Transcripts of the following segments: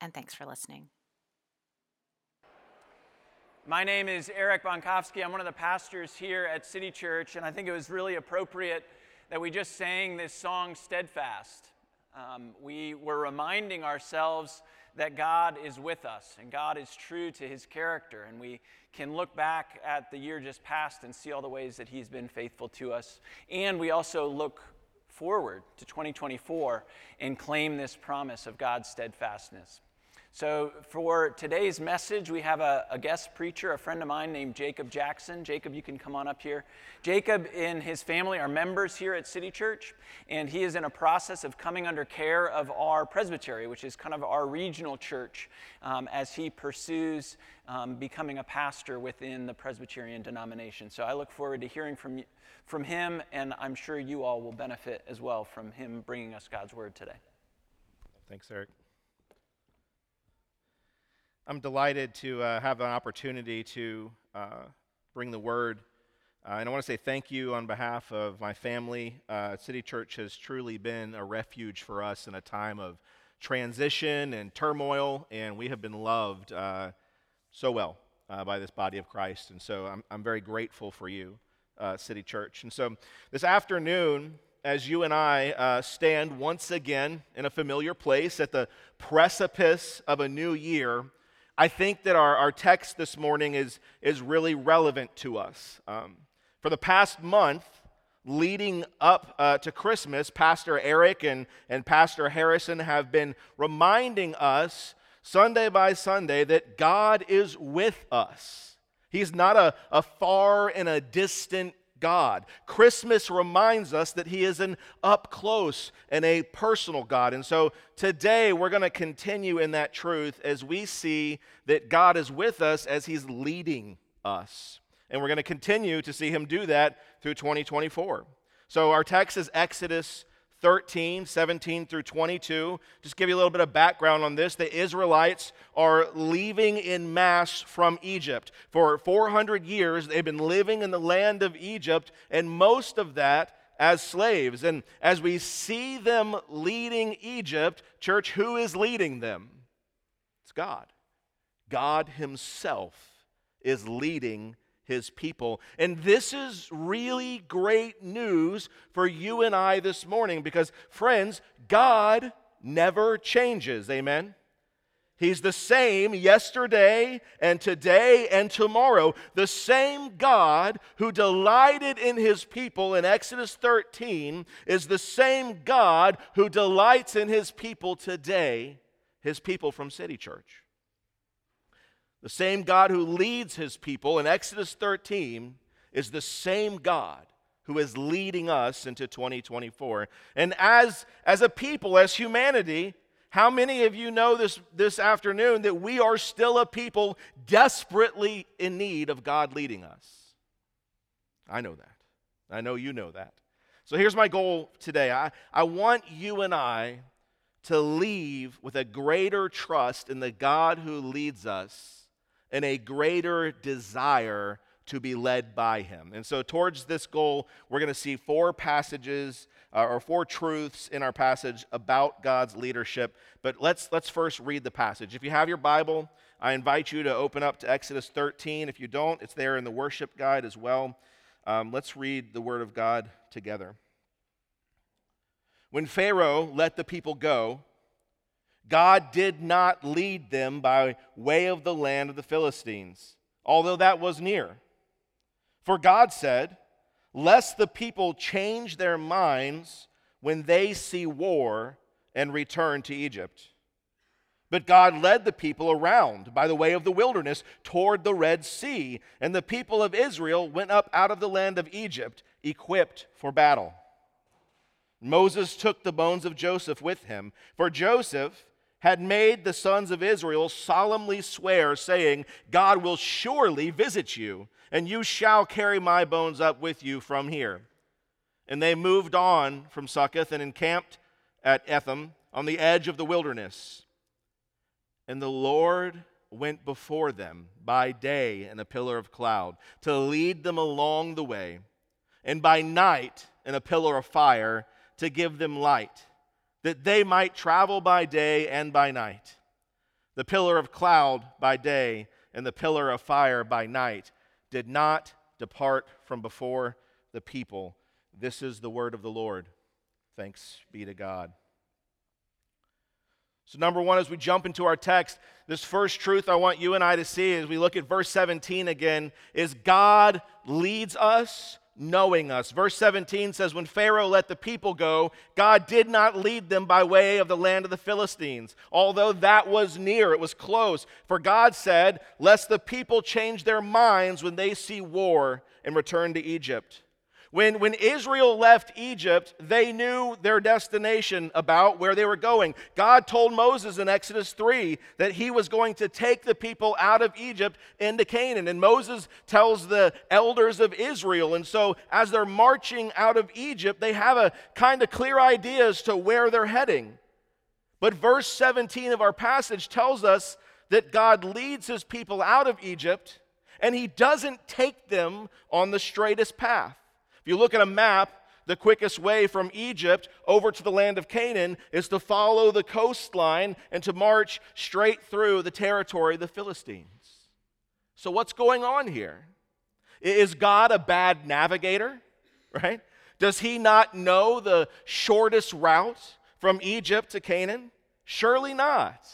And thanks for listening. My name is Eric Bonkowski. I'm one of the pastors here at City Church, and I think it was really appropriate that we just sang this song, Steadfast. Um, we were reminding ourselves that God is with us and God is true to his character. And we can look back at the year just past and see all the ways that he's been faithful to us. And we also look forward to 2024 and claim this promise of God's steadfastness. So, for today's message, we have a, a, guest preacher, a friend of mine named Jacob Jackson. Jacob, you can come on up here. Jacob and his family are members here at City Church, and he is in a process of coming under care of our presbytery, which is kind of our regional church, um, as he pursues um, becoming a pastor within the Presbyterian denomination. So, I look forward to hearing from, from him, and I'm sure you all will benefit as well from him bringing us God's word today. Thanks, Eric. I'm delighted to uh, have an opportunity to uh, bring the word. Uh, and I want to say thank you on behalf of my family. Uh, City Church has truly been a refuge for us in a time of transition and turmoil, and we have been loved uh, so well uh, by this body of Christ. And so I'm, I'm very grateful for you, City Church. And so this afternoon, as you and I uh, stand once again in a familiar place at the precipice of a new year, I think that our, our text this morning is, is really relevant to us. Um, for the past month, leading up uh, to Christmas, Pastor Eric and, and Pastor Harrison have been reminding us Sunday by Sunday that God is with us. He's not a, a far and a distant God. Christmas reminds us that He is an up close and a personal God. And so today we're going to continue in that truth as we see that God is with us as He's leading us. And we're going to continue to see Him do that through 2024. So our text is Exodus 13, 17 through 22. Just give you a little bit of background on this. The Israelites are leaving in mass from Egypt. For 400 years, they've been living in the land of Egypt, and most of that as slaves. And as we see them leading Egypt, church, who is leading them? It's God. God Himself is leading his people. And this is really great news for you and I this morning because, friends, God never changes. Amen? He's the same yesterday and today and tomorrow. The same God who delighted in his people in Exodus 13 is the same God who delights in his people today, his people from City Church. The same God who leads his people in Exodus 13 is the same God who is leading us into 2024. And as, as a people, as humanity, how many of you know this, this afternoon that we are still a people desperately in need of God leading us? I know that. I know you know that. So here's my goal today I, I want you and I to leave with a greater trust in the God who leads us and a greater desire to be led by him. And so, towards this goal, we're going to see four passages uh, or four truths in our passage about God's leadership. But let's, let's first read the passage. If you have your Bible, I invite you to open up to Exodus 13. If you don't, it's there in the worship guide as well. Um, let's read the Word of God together. When Pharaoh let the people go, God did not lead them by way of the land of the Philistines, although that was near. For God said, Lest the people change their minds when they see war and return to Egypt. But God led the people around by the way of the wilderness toward the Red Sea, and the people of Israel went up out of the land of Egypt, equipped for battle. Moses took the bones of Joseph with him, for Joseph had made the sons of Israel solemnly swear, saying, God will surely visit you, and you shall carry my bones up with you from here. And they moved on from Succoth and encamped at Etham on the edge of the wilderness. And the Lord went before them by day in a pillar of cloud to lead them along the way, and by night in a pillar of fire to give them light that they might travel by day and by night. The pillar of cloud by day and the pillar of fire by night did not depart from before the people. This is the word of the Lord. Thanks be to God. So, number one, as we jump into our text, this first truth I want you and I to see as we look at verse 17 again is God leads us knowing us. Verse 17 says, When Pharaoh let the people go, God did not lead them by way of the land of the Philistines, although that was near, it was close. For God said, Lest the people change their minds when they see war and return to Egypt. When, when Israel left Egypt, they knew their destination about where they were going. God told Moses in Exodus 3 that he was going to take the people out of Egypt into Canaan. And Moses tells the elders of Israel. And so, as they're marching out of Egypt, they have a kind of clear idea as to where they're heading. But verse 17 of our passage tells us that God leads his people out of Egypt and he doesn't take them on the straightest path. If you look at a map, the quickest way from Egypt over to the land of Canaan is to follow the coastline and to march straight through the territory of the Philistines. So, what's going on here? Is God a bad navigator? Right? Does he not know the shortest route from Egypt to Canaan? Surely not.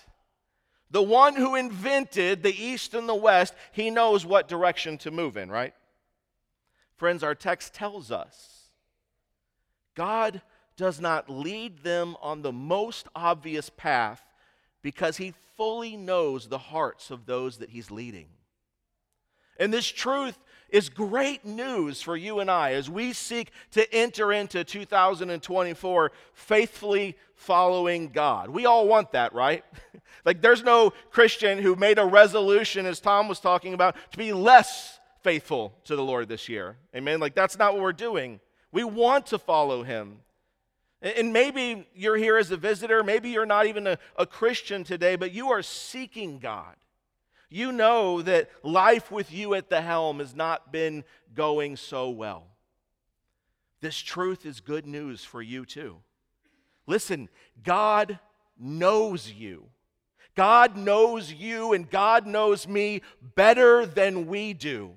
The one who invented the east and the west, he knows what direction to move in, right? Friends, our text tells us God does not lead them on the most obvious path because he fully knows the hearts of those that he's leading. And this truth is great news for you and I as we seek to enter into 2024 faithfully following God. We all want that, right? like, there's no Christian who made a resolution, as Tom was talking about, to be less faithful to the Lord this year. Amen. Like, that's not what we're doing. We want to follow him. And maybe you're here as a visitor, maybe you're not even a, a, Christian today, but you are seeking God. You know that life with you at the helm has not been going so well. This truth is good news for you too. Listen, God knows you. God knows you and God knows me better than we do.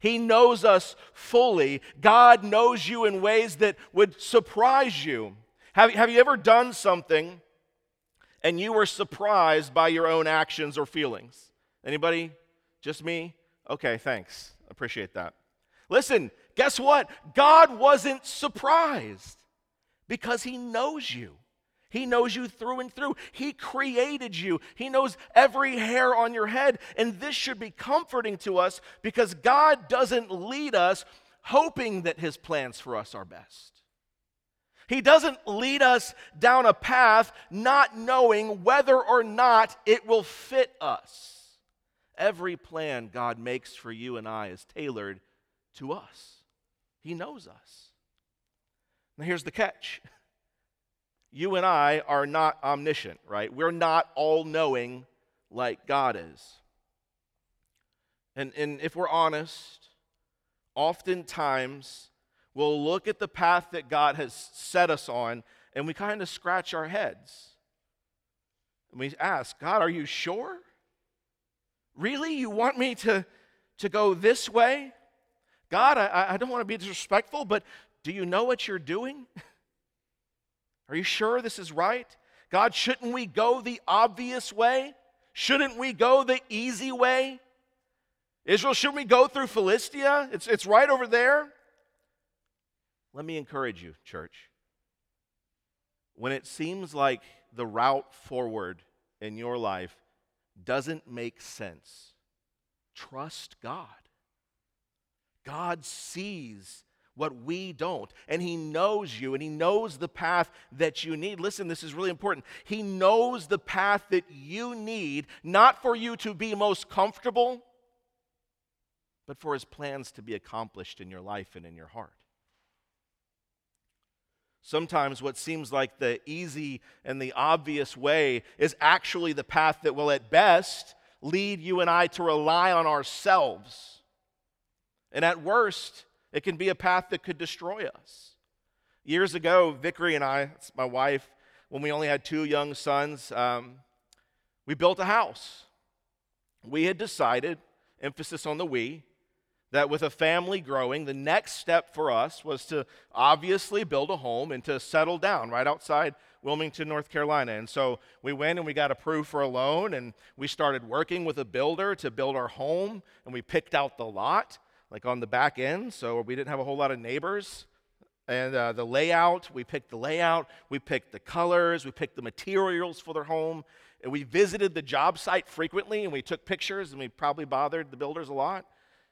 He knows us fully. God knows you in ways that would surprise you. Have, have you ever done something and you were surprised by your own actions or feelings? Anybody? Just me? Okay, thanks. Appreciate that. Listen, guess what? God wasn't surprised because He knows you. He knows you through and through. He created you. He knows every hair on your head. And this should be comforting to us because God doesn't lead us hoping that His plans for us are best. He doesn't lead us down a path not knowing whether or not it will fit us. Every plan God makes for you and I is tailored to us, He knows us. Now, here's the catch you and I are not omniscient, right? We're not all knowing like God is. And, and if we're honest, oftentimes we'll look at the path that God has set us on and we kind of scratch our heads. And we ask, God, are you sure? Really? You want me to, to go this way? God, I, I don't want to be disrespectful, but do you know what you're doing? Are you sure this is right? God, shouldn't we go the obvious way? Shouldn't we go the easy way? Israel, shouldn't we go through Philistia? It's, it's right over there. Let me encourage you, church. When it seems like the route forward in your life doesn't make sense, trust God. God sees what we don't. And He knows you and He knows the path that you need. Listen, this is really important. He knows the path that you need, not for you to be most comfortable, but for His plans to be accomplished in your life and in your heart. Sometimes what seems like the easy and the obvious way is actually the path that will, at best, lead you and I to rely on ourselves. And at worst, it can be a path that could destroy us. Years ago, Vickery and I, that's my wife, when we only had two young sons, um, we built a house. We had decided, emphasis on the we, that with a family growing, the next step for us was to obviously build a home and to settle down right outside Wilmington, North Carolina. And so we went and we got approved for a loan and we started working with a builder to build our home and we picked out the lot like on the back end so we didn't have a whole lot of neighbors. And uh, the layout, we picked the layout, we picked the colors, we picked the materials for their home. And we visited the job site frequently and we took pictures and we probably bothered the builders a lot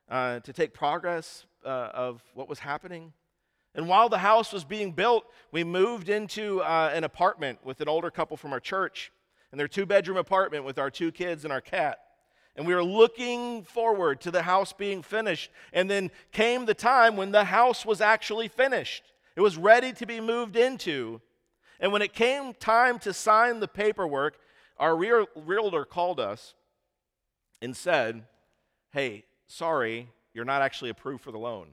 uh, to take progress uh, of what was happening. And while the house was being built, we moved into uh, an apartment with an older couple from our church, and their two bedroom apartment with our two kids and our cat. And we were looking forward to the house being finished. And then came the time when the house was actually finished, it was ready to be moved into. And when it came time to sign the paperwork, our realtor called us and said, Hey, sorry, you're not actually approved for the loan.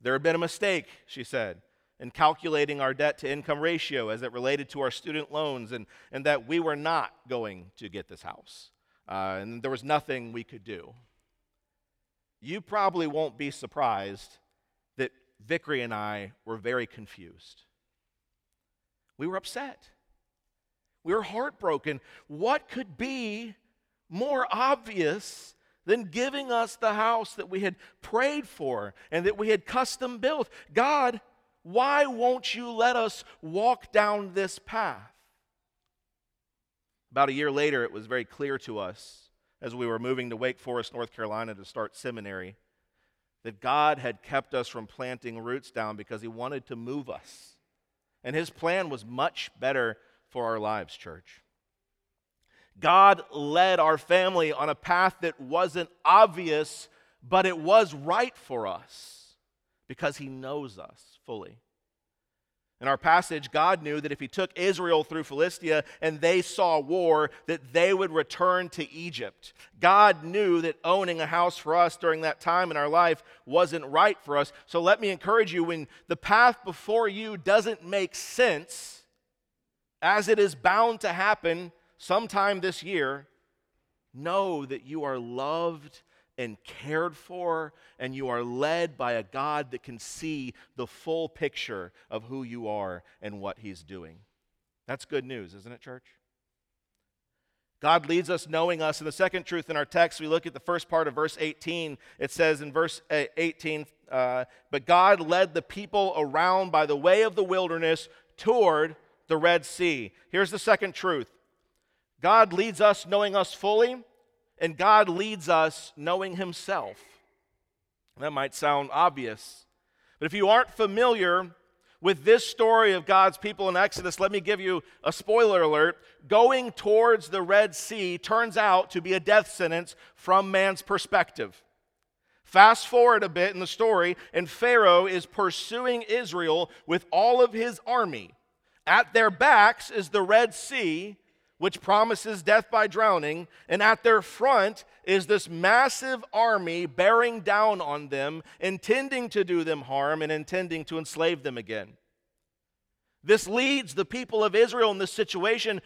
There had been a mistake, she said, in calculating our debt to income ratio as it related to our student loans, and, and that we were not going to get this house. Uh, and there was nothing we could do. You probably won't be surprised that Vickery and I were very confused. We were upset. We were heartbroken. What could be more obvious than giving us the house that we had prayed for and that we had custom built. God, why won't you let us walk down this path? About a year later, it was very clear to us as we were moving to Wake Forest, North Carolina to start seminary that God had kept us from planting roots down because He wanted to move us. And His plan was much better for our lives, church. God led our family on a path that wasn't obvious, but it was right for us because He knows us fully. In our passage, God knew that if He took Israel through Philistia and they saw war, that they would return to Egypt. God knew that owning a house for us during that time in our life wasn't right for us. So let me encourage you when the path before you doesn't make sense, as it is bound to happen, sometime this year, know that you are loved and cared for, and you are led by a God that can see the full picture of who you are and what He's doing. That's good news, isn't it, church? God leads us knowing us. And the second truth in our text, we look at the first part of verse 18. It says in verse 18, uh, But God led the people around by the way of the wilderness toward the Red Sea. Here's the second truth God leads us knowing us fully, and God leads us knowing Himself. That might sound obvious, but if you aren't familiar with this story of God's people in Exodus, let me give you a spoiler alert. Going towards the Red Sea turns out to be a death sentence from man's perspective. Fast forward a bit in the story, and Pharaoh is pursuing Israel with all of his army. At their backs is the Red Sea, which promises death by drowning, and at their front is this massive army bearing down on them, intending to do them harm and intending to enslave them again. This leads the people of Israel in this situation,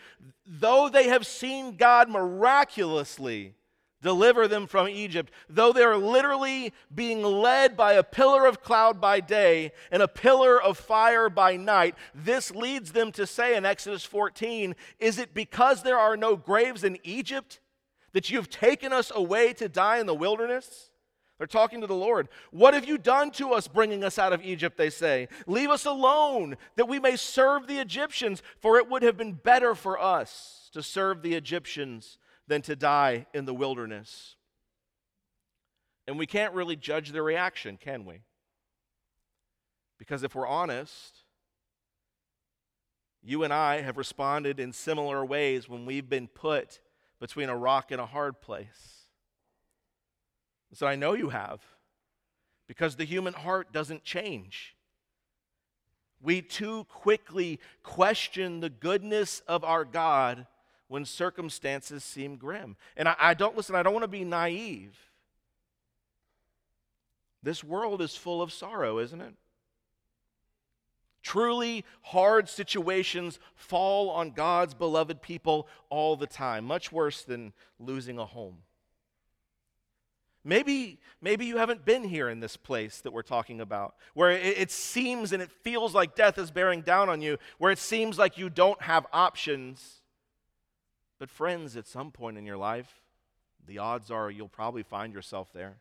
though they have seen God miraculously deliver them from Egypt, though they're literally being led by a pillar of cloud by day and a pillar of fire by night, this leads them to say in Exodus 14, Is it because there are no graves in Egypt that you've taken us away to die in the wilderness? They're talking to the Lord. What have you done to us, bringing us out of Egypt? They say. Leave us alone, that we may serve the Egyptians, for it would have been better for us to serve the Egyptians than to die in the wilderness. And we can't really judge their reaction, can we? Because if we're honest, you and I have responded in similar ways when we've been put between a rock and a hard place. So I know you have, because the human heart doesn't change. We too quickly question the goodness of our God when circumstances seem grim. And I, I don't, listen, I don't want to be naive. This world is full of sorrow, isn't it? Truly hard situations fall on God's beloved people all the time, much worse than losing a home. Maybe, maybe you haven't been here in this place that we're talking about, where it, it, seems and it feels like death is bearing down on you, where it seems like you don't have options. But, friends, at some point in your life, the odds are you'll probably find yourself there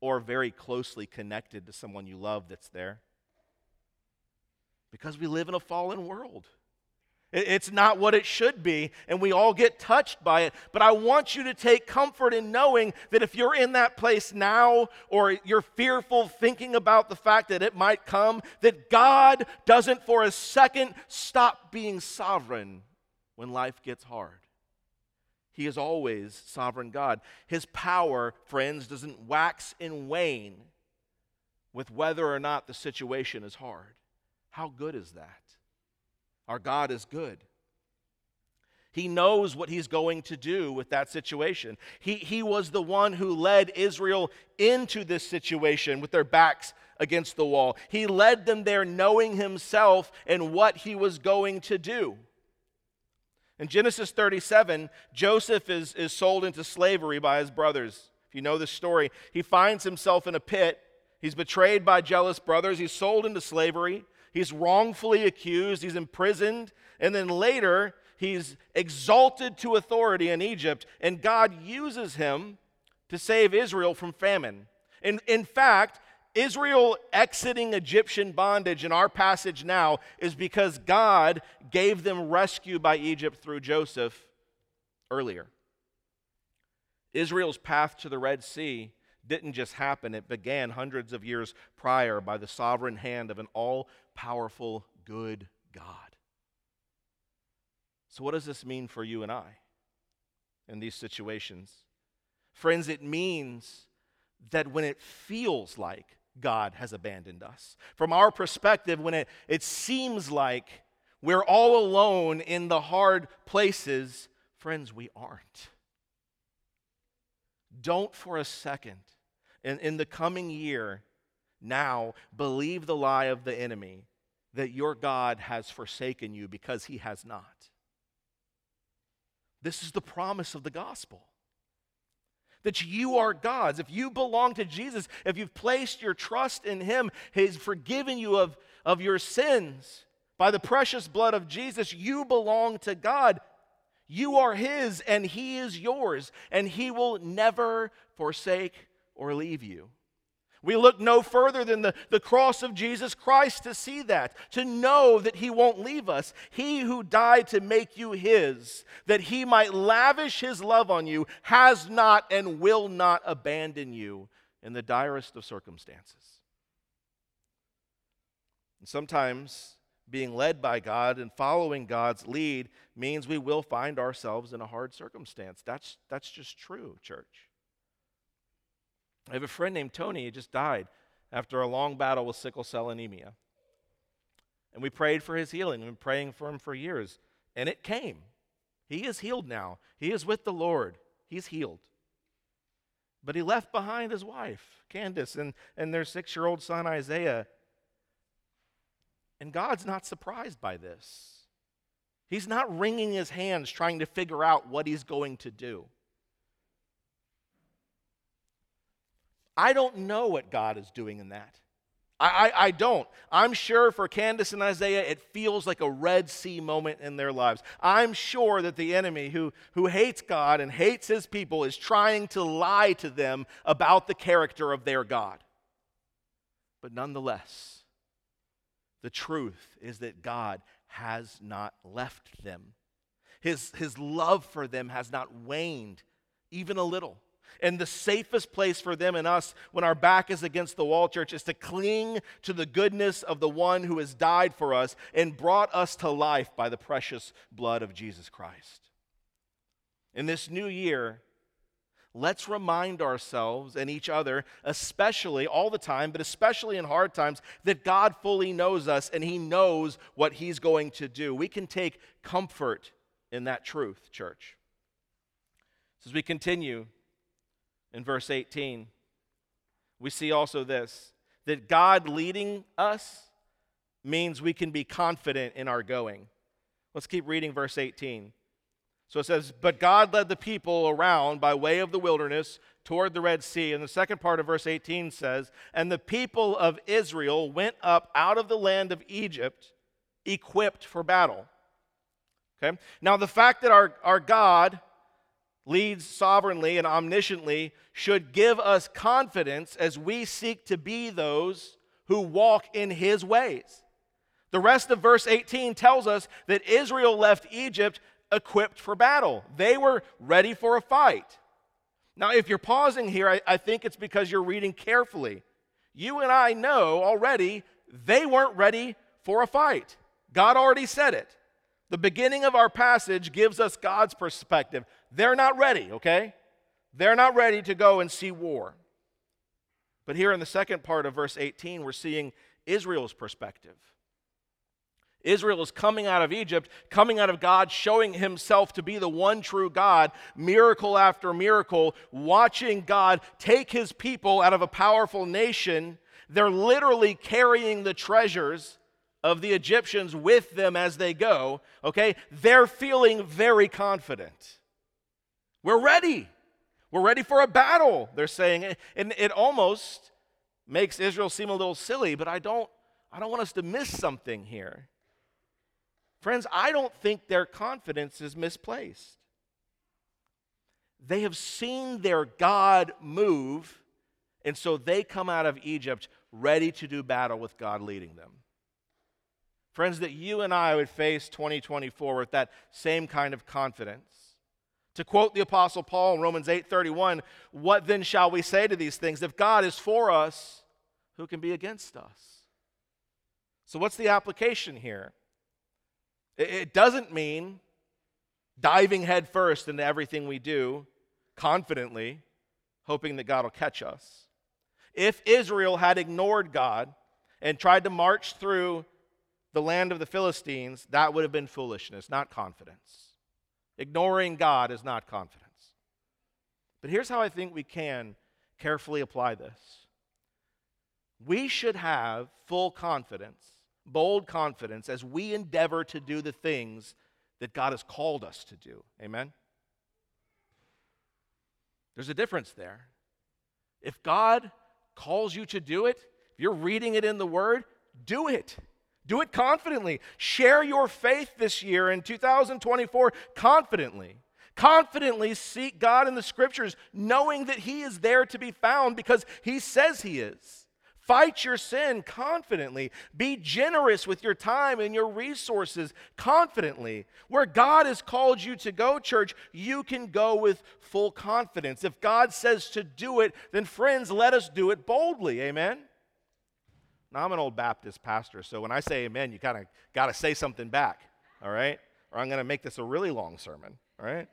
or very closely connected to someone you love that's there. Because we live in a fallen world. It's not what it should be, and we all get touched by it. But I want you to take comfort in knowing that if you're in that place now, or you're fearful thinking about the fact that it might come, that God doesn't for a second stop being sovereign when life gets hard. He is always sovereign God. His power, friends, doesn't wax and wane with whether or not the situation is hard. How good is that? Our God is good. He knows what he's going to do with that situation. He, he was the one who led Israel into this situation with their backs against the wall. He led them there knowing himself and what he was going to do. In Genesis 37, Joseph is, is sold into slavery by his brothers. If you know the story, he finds himself in a pit. He's betrayed by jealous brothers. He's sold into slavery. He's wrongfully accused, he's imprisoned, and then later he's exalted to authority in Egypt, and God uses him to save Israel from famine. In, in fact, Israel exiting Egyptian bondage in our passage now is because God gave them rescue by Egypt through Joseph earlier. Israel's path to the Red Sea didn't just happen, it began hundreds of years prior by the sovereign hand of an all powerful, good God. So, what does this mean for you and I in these situations? Friends, it means that when it feels like God has abandoned us, from our perspective, when it, it seems like we're all alone in the hard places, friends, we aren't. Don't for a second in, in the coming year now believe the lie of the enemy that your God has forsaken you because he has not. This is the promise of the gospel. That you are God's. If you belong to Jesus, if you've placed your trust in Him, He's forgiven you of, of your sins. By the precious blood of Jesus, you belong to God. You are His and He is yours, and He will never forsake or leave you. We look no further than the, the cross of Jesus Christ to see that, to know that He won't leave us. He who died to make you His, that He might lavish His love on you, has not and will not abandon you in the direst of circumstances. And sometimes being led by God and following God's lead means we will find ourselves in a hard circumstance. That's, that's just true, church. I have a friend named Tony, he just died after a long battle with sickle cell anemia. And we prayed for his healing. We've been praying for him for years. And it came. He is healed now. He is with the Lord. He's healed. But he left behind his wife, Candace, and, and their six year old son, Isaiah. And God's not surprised by this. He's not wringing his hands trying to figure out what he's going to do. I don't know what God is doing in that. I, I, I, don't. I'm sure for Candace and Isaiah, it feels like a Red Sea moment in their lives. I'm sure that the enemy who, who hates God and hates his people is trying to lie to them about the character of their God. But nonetheless, the truth is that God has not left them. His, his love for them has not waned even a little. And the safest place for them and us when our back is against the wall, church, is to cling to the goodness of the one who has died for us and brought us to life by the precious blood of Jesus Christ. In this new year, let's remind ourselves and each other, especially all the time, but especially in hard times, that God fully knows us and He knows what He's going to do. We can take comfort in that truth, church. So as we continue in verse 18, we see also this that God leading us means we can be confident in our going. Let's keep reading verse 18. So it says, But God led the people around by way of the wilderness toward the Red Sea. And the second part of verse 18 says, And the people of Israel went up out of the land of Egypt equipped for battle. Okay? Now, the fact that our, our God leads sovereignly and omnisciently should give us confidence as we seek to be those who walk in his ways. The rest of verse 18 tells us that Israel left Egypt equipped for battle, they were ready for a fight. Now, if you're pausing here, I, I think it's because you're reading carefully. You and I know already they weren't ready for a fight. God already said it. The beginning of our passage gives us God's perspective. They're not ready, okay? They're not ready to go and see war. But here in the second part of verse 18, we're seeing Israel's perspective. Israel is coming out of Egypt, coming out of God, showing himself to be the one true God, miracle after miracle, watching God take his people out of a powerful nation. They're literally carrying the treasures of the Egyptians with them as they go, okay? They're feeling very confident. We're ready. We're ready for a battle, they're saying. And it almost makes Israel seem a little silly, but I don't I don't want us to miss something here. Friends, I don't think their confidence is misplaced. They have seen their God move, and so they come out of Egypt ready to do battle with God leading them. Friends, that you and I would face 2024 with that same kind of confidence. To quote the apostle Paul in Romans 8:31, what then shall we say to these things? If God is for us, who can be against us? So what's the application here? It doesn't mean diving headfirst into everything we do confidently, hoping that God will catch us. If Israel had ignored God and tried to march through the land of the Philistines, that would have been foolishness, not confidence. Ignoring God is not confidence. But here's how I think we can carefully apply this we should have full confidence, bold confidence, as we endeavor to do the things that God has called us to do. Amen? There's a difference there. If God calls you to do it, if you're reading it in the Word, do it. Do it confidently. Share your faith this year in 2024 confidently. Confidently seek God in the scriptures, knowing that He is there to be found because He says He is. Fight your sin confidently. Be generous with your time and your resources confidently. Where God has called you to go, church, you can go with full confidence. If God says to do it, then friends, let us do it boldly. Amen? Now, I'm an old Baptist pastor, so when I say amen, you kind of got to say something back, all right? Or I'm going to make this a really long sermon, all right?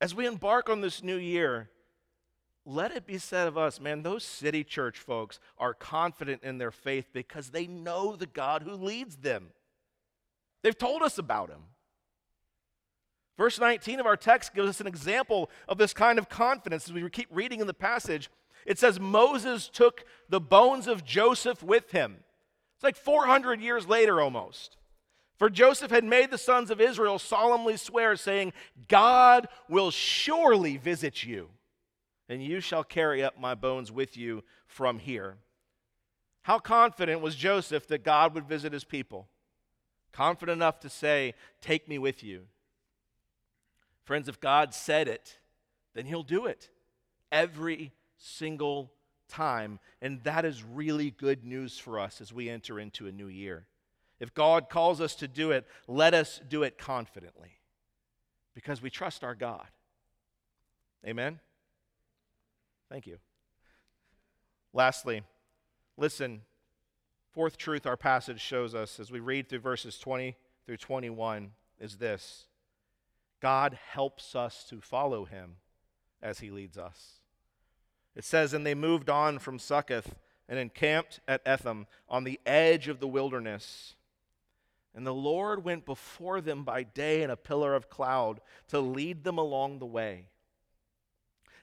As we embark on this new year, let it be said of us, man, those city church folks are confident in their faith because they know the God who leads them. They've told us about him. Verse 19 of our text gives us an example of this kind of confidence as we keep reading in the passage. It says Moses took the bones of Joseph with him. It's like 400 years later almost. For Joseph had made the sons of Israel solemnly swear, saying, God will surely visit you, and you shall carry up my bones with you from here. How confident was Joseph that God would visit his people? Confident enough to say, Take me with you. Friends, if God said it, then he'll do it every single time. And that is really good news for us as we enter into a new year. If God calls us to do it, let us do it confidently because we trust our God. Amen? Thank you. Lastly, listen. Fourth truth our passage shows us as we read through verses 20 through 21 is this God helps us to follow him as he leads us. It says, And they moved on from Succoth and encamped at Etham on the edge of the wilderness. And the Lord went before them by day in a pillar of cloud to lead them along the way,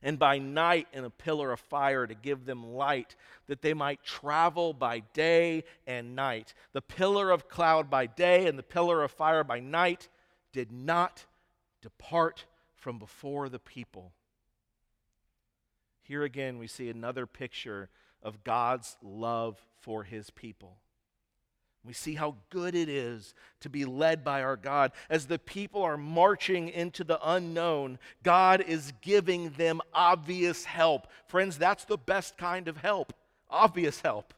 and by night in a pillar of fire to give them light, that they might travel by day and night. The pillar of cloud by day and the pillar of fire by night did not depart from before the people. Here again, we see another picture of God's love for his people. We see how good it is to be led by our God. As the people are marching into the unknown, God is giving them obvious help. Friends, that's the best kind of help obvious help.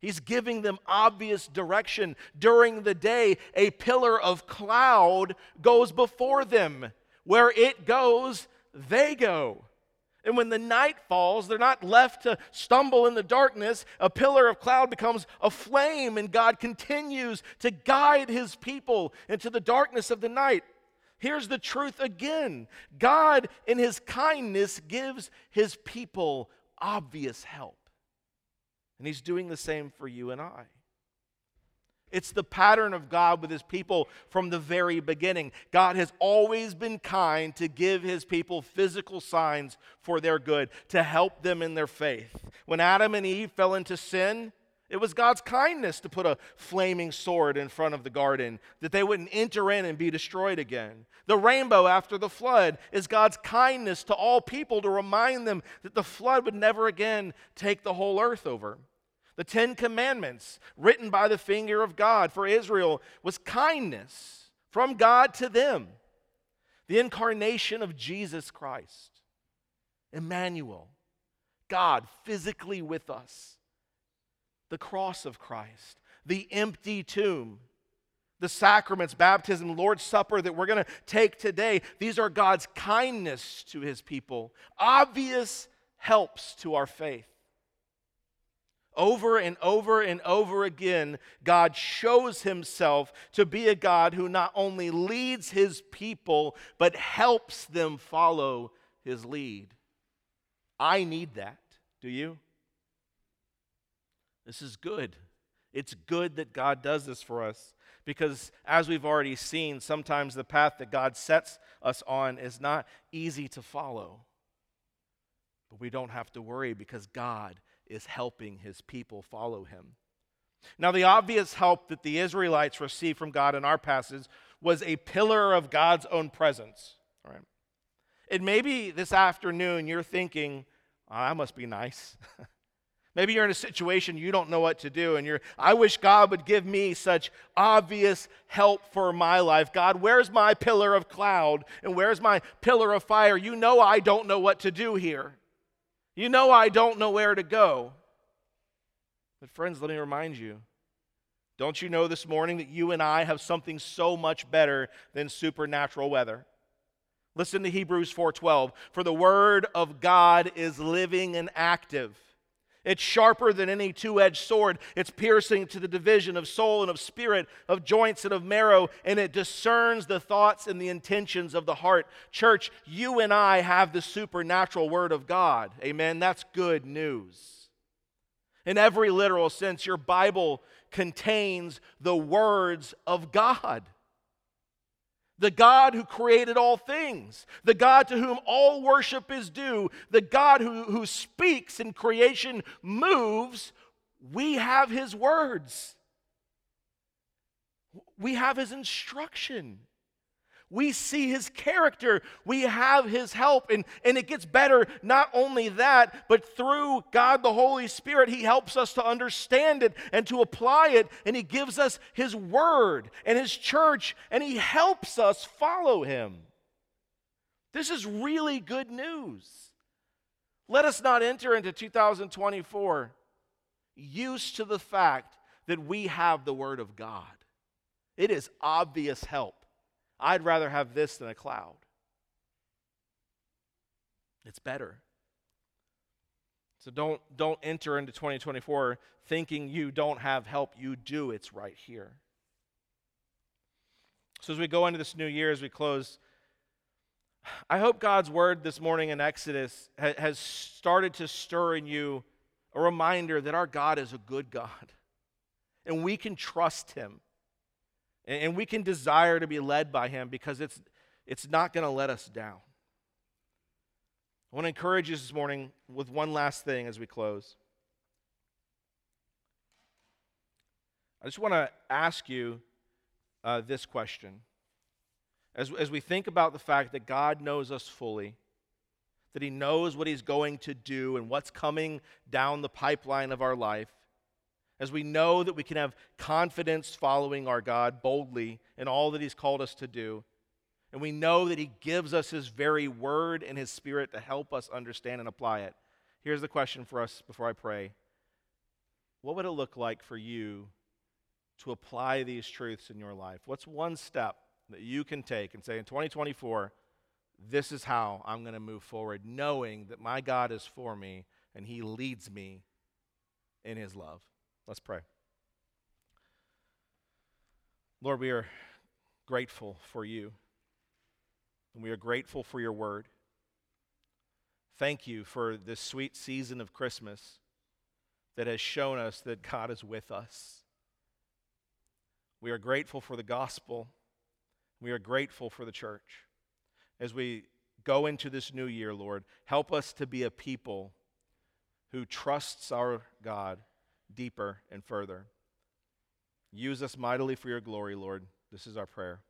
He's giving them obvious direction. During the day, a pillar of cloud goes before them. Where it goes, they go. And when the night falls, they're not left to stumble in the darkness. A pillar of cloud becomes a flame, and God continues to guide his people into the darkness of the night. Here's the truth again God, in his kindness, gives his people obvious help. And he's doing the same for you and I. It's the pattern of God with his people from the very beginning. God has always been kind to give his people physical signs for their good, to help them in their faith. When Adam and Eve fell into sin, it was God's kindness to put a flaming sword in front of the garden, that they wouldn't enter in and be destroyed again. The rainbow after the flood is God's kindness to all people to remind them that the flood would never again take the whole earth over. The Ten Commandments, written by the finger of God for Israel, was kindness from God to them. The incarnation of Jesus Christ, Emmanuel, God physically with us. The cross of Christ, the empty tomb, the sacraments, baptism, Lord's Supper that we're going to take today, these are God's kindness to his people, obvious helps to our faith. Over and over and over again, God shows himself to be a God who not only leads his people, but helps them follow his lead. I need that. Do you? This is good. It's good that God does this for us because, as we've already seen, sometimes the path that God sets us on is not easy to follow. But we don't have to worry because God is helping his people follow him. Now, the obvious help that the Israelites received from God in our passage was a pillar of God's own presence. All right. And maybe this afternoon you're thinking, oh, that must be nice. maybe you're in a situation you don't know what to do, and you're, I wish God would give me such obvious help for my life. God, where's my pillar of cloud? And where's my pillar of fire? You know I don't know what to do here. You know, I don't know where to go. But, friends, let me remind you don't you know this morning that you and I have something so much better than supernatural weather? Listen to Hebrews 4:12. For the word of God is living and active it's sharper than any two edged sword. It's piercing to the division of soul and of spirit, of joints and of marrow, and it discerns the thoughts and the intentions of the heart. Church, you and I have the supernatural Word of God. Amen. That's good news. In every literal sense, your Bible contains the words of God the God who created all things, the God to whom all worship is due, the God who, who speaks and creation moves, we have his words. We have his instruction. We see his character. We have his help. And, and it gets better. Not only that, but through God the Holy Spirit, he helps us to understand it and to apply it. And he gives us his word and his church, and he helps us follow him. This is really good news. Let us not enter into 2024 used to the fact that we have the word of God. It is obvious help. I'd rather have this than a cloud. It's better. So don't, don't enter into 2024 thinking you don't have help. You do, it's right here. So as we go into this new year, as we close, I hope God's word this morning in Exodus ha- has started to stir in you a reminder that our God is a good God and we can trust him and, and we can desire to be led by him because it's, it's not going to let us down. I want to encourage you this morning with one last thing as we close. I just want to ask you uh, this question. As, as we think about the fact that God knows us fully, that He knows what He's going to do and what's coming down the pipeline of our life, as we know that we can have confidence following our God boldly in all that He's called us to do, and we know that He gives us His very word and His Spirit to help us understand and apply it. Here's the question for us before I pray What would it look like for you to apply these truths in your life? What's one step that you can take and say, in 2024, this is how I'm going to move forward, knowing that my God is for me and He leads me in His love? Let's pray. Lord, we are grateful for you, and we are grateful for your word. Thank you for this sweet season of Christmas that has shown us that God is with us. We are grateful for the gospel. We are grateful for the church. As we go into this new year, Lord, help us to be a people who trusts our God deeper and further. Use us mightily for your glory, Lord. This is our prayer.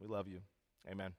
We love you. Amen.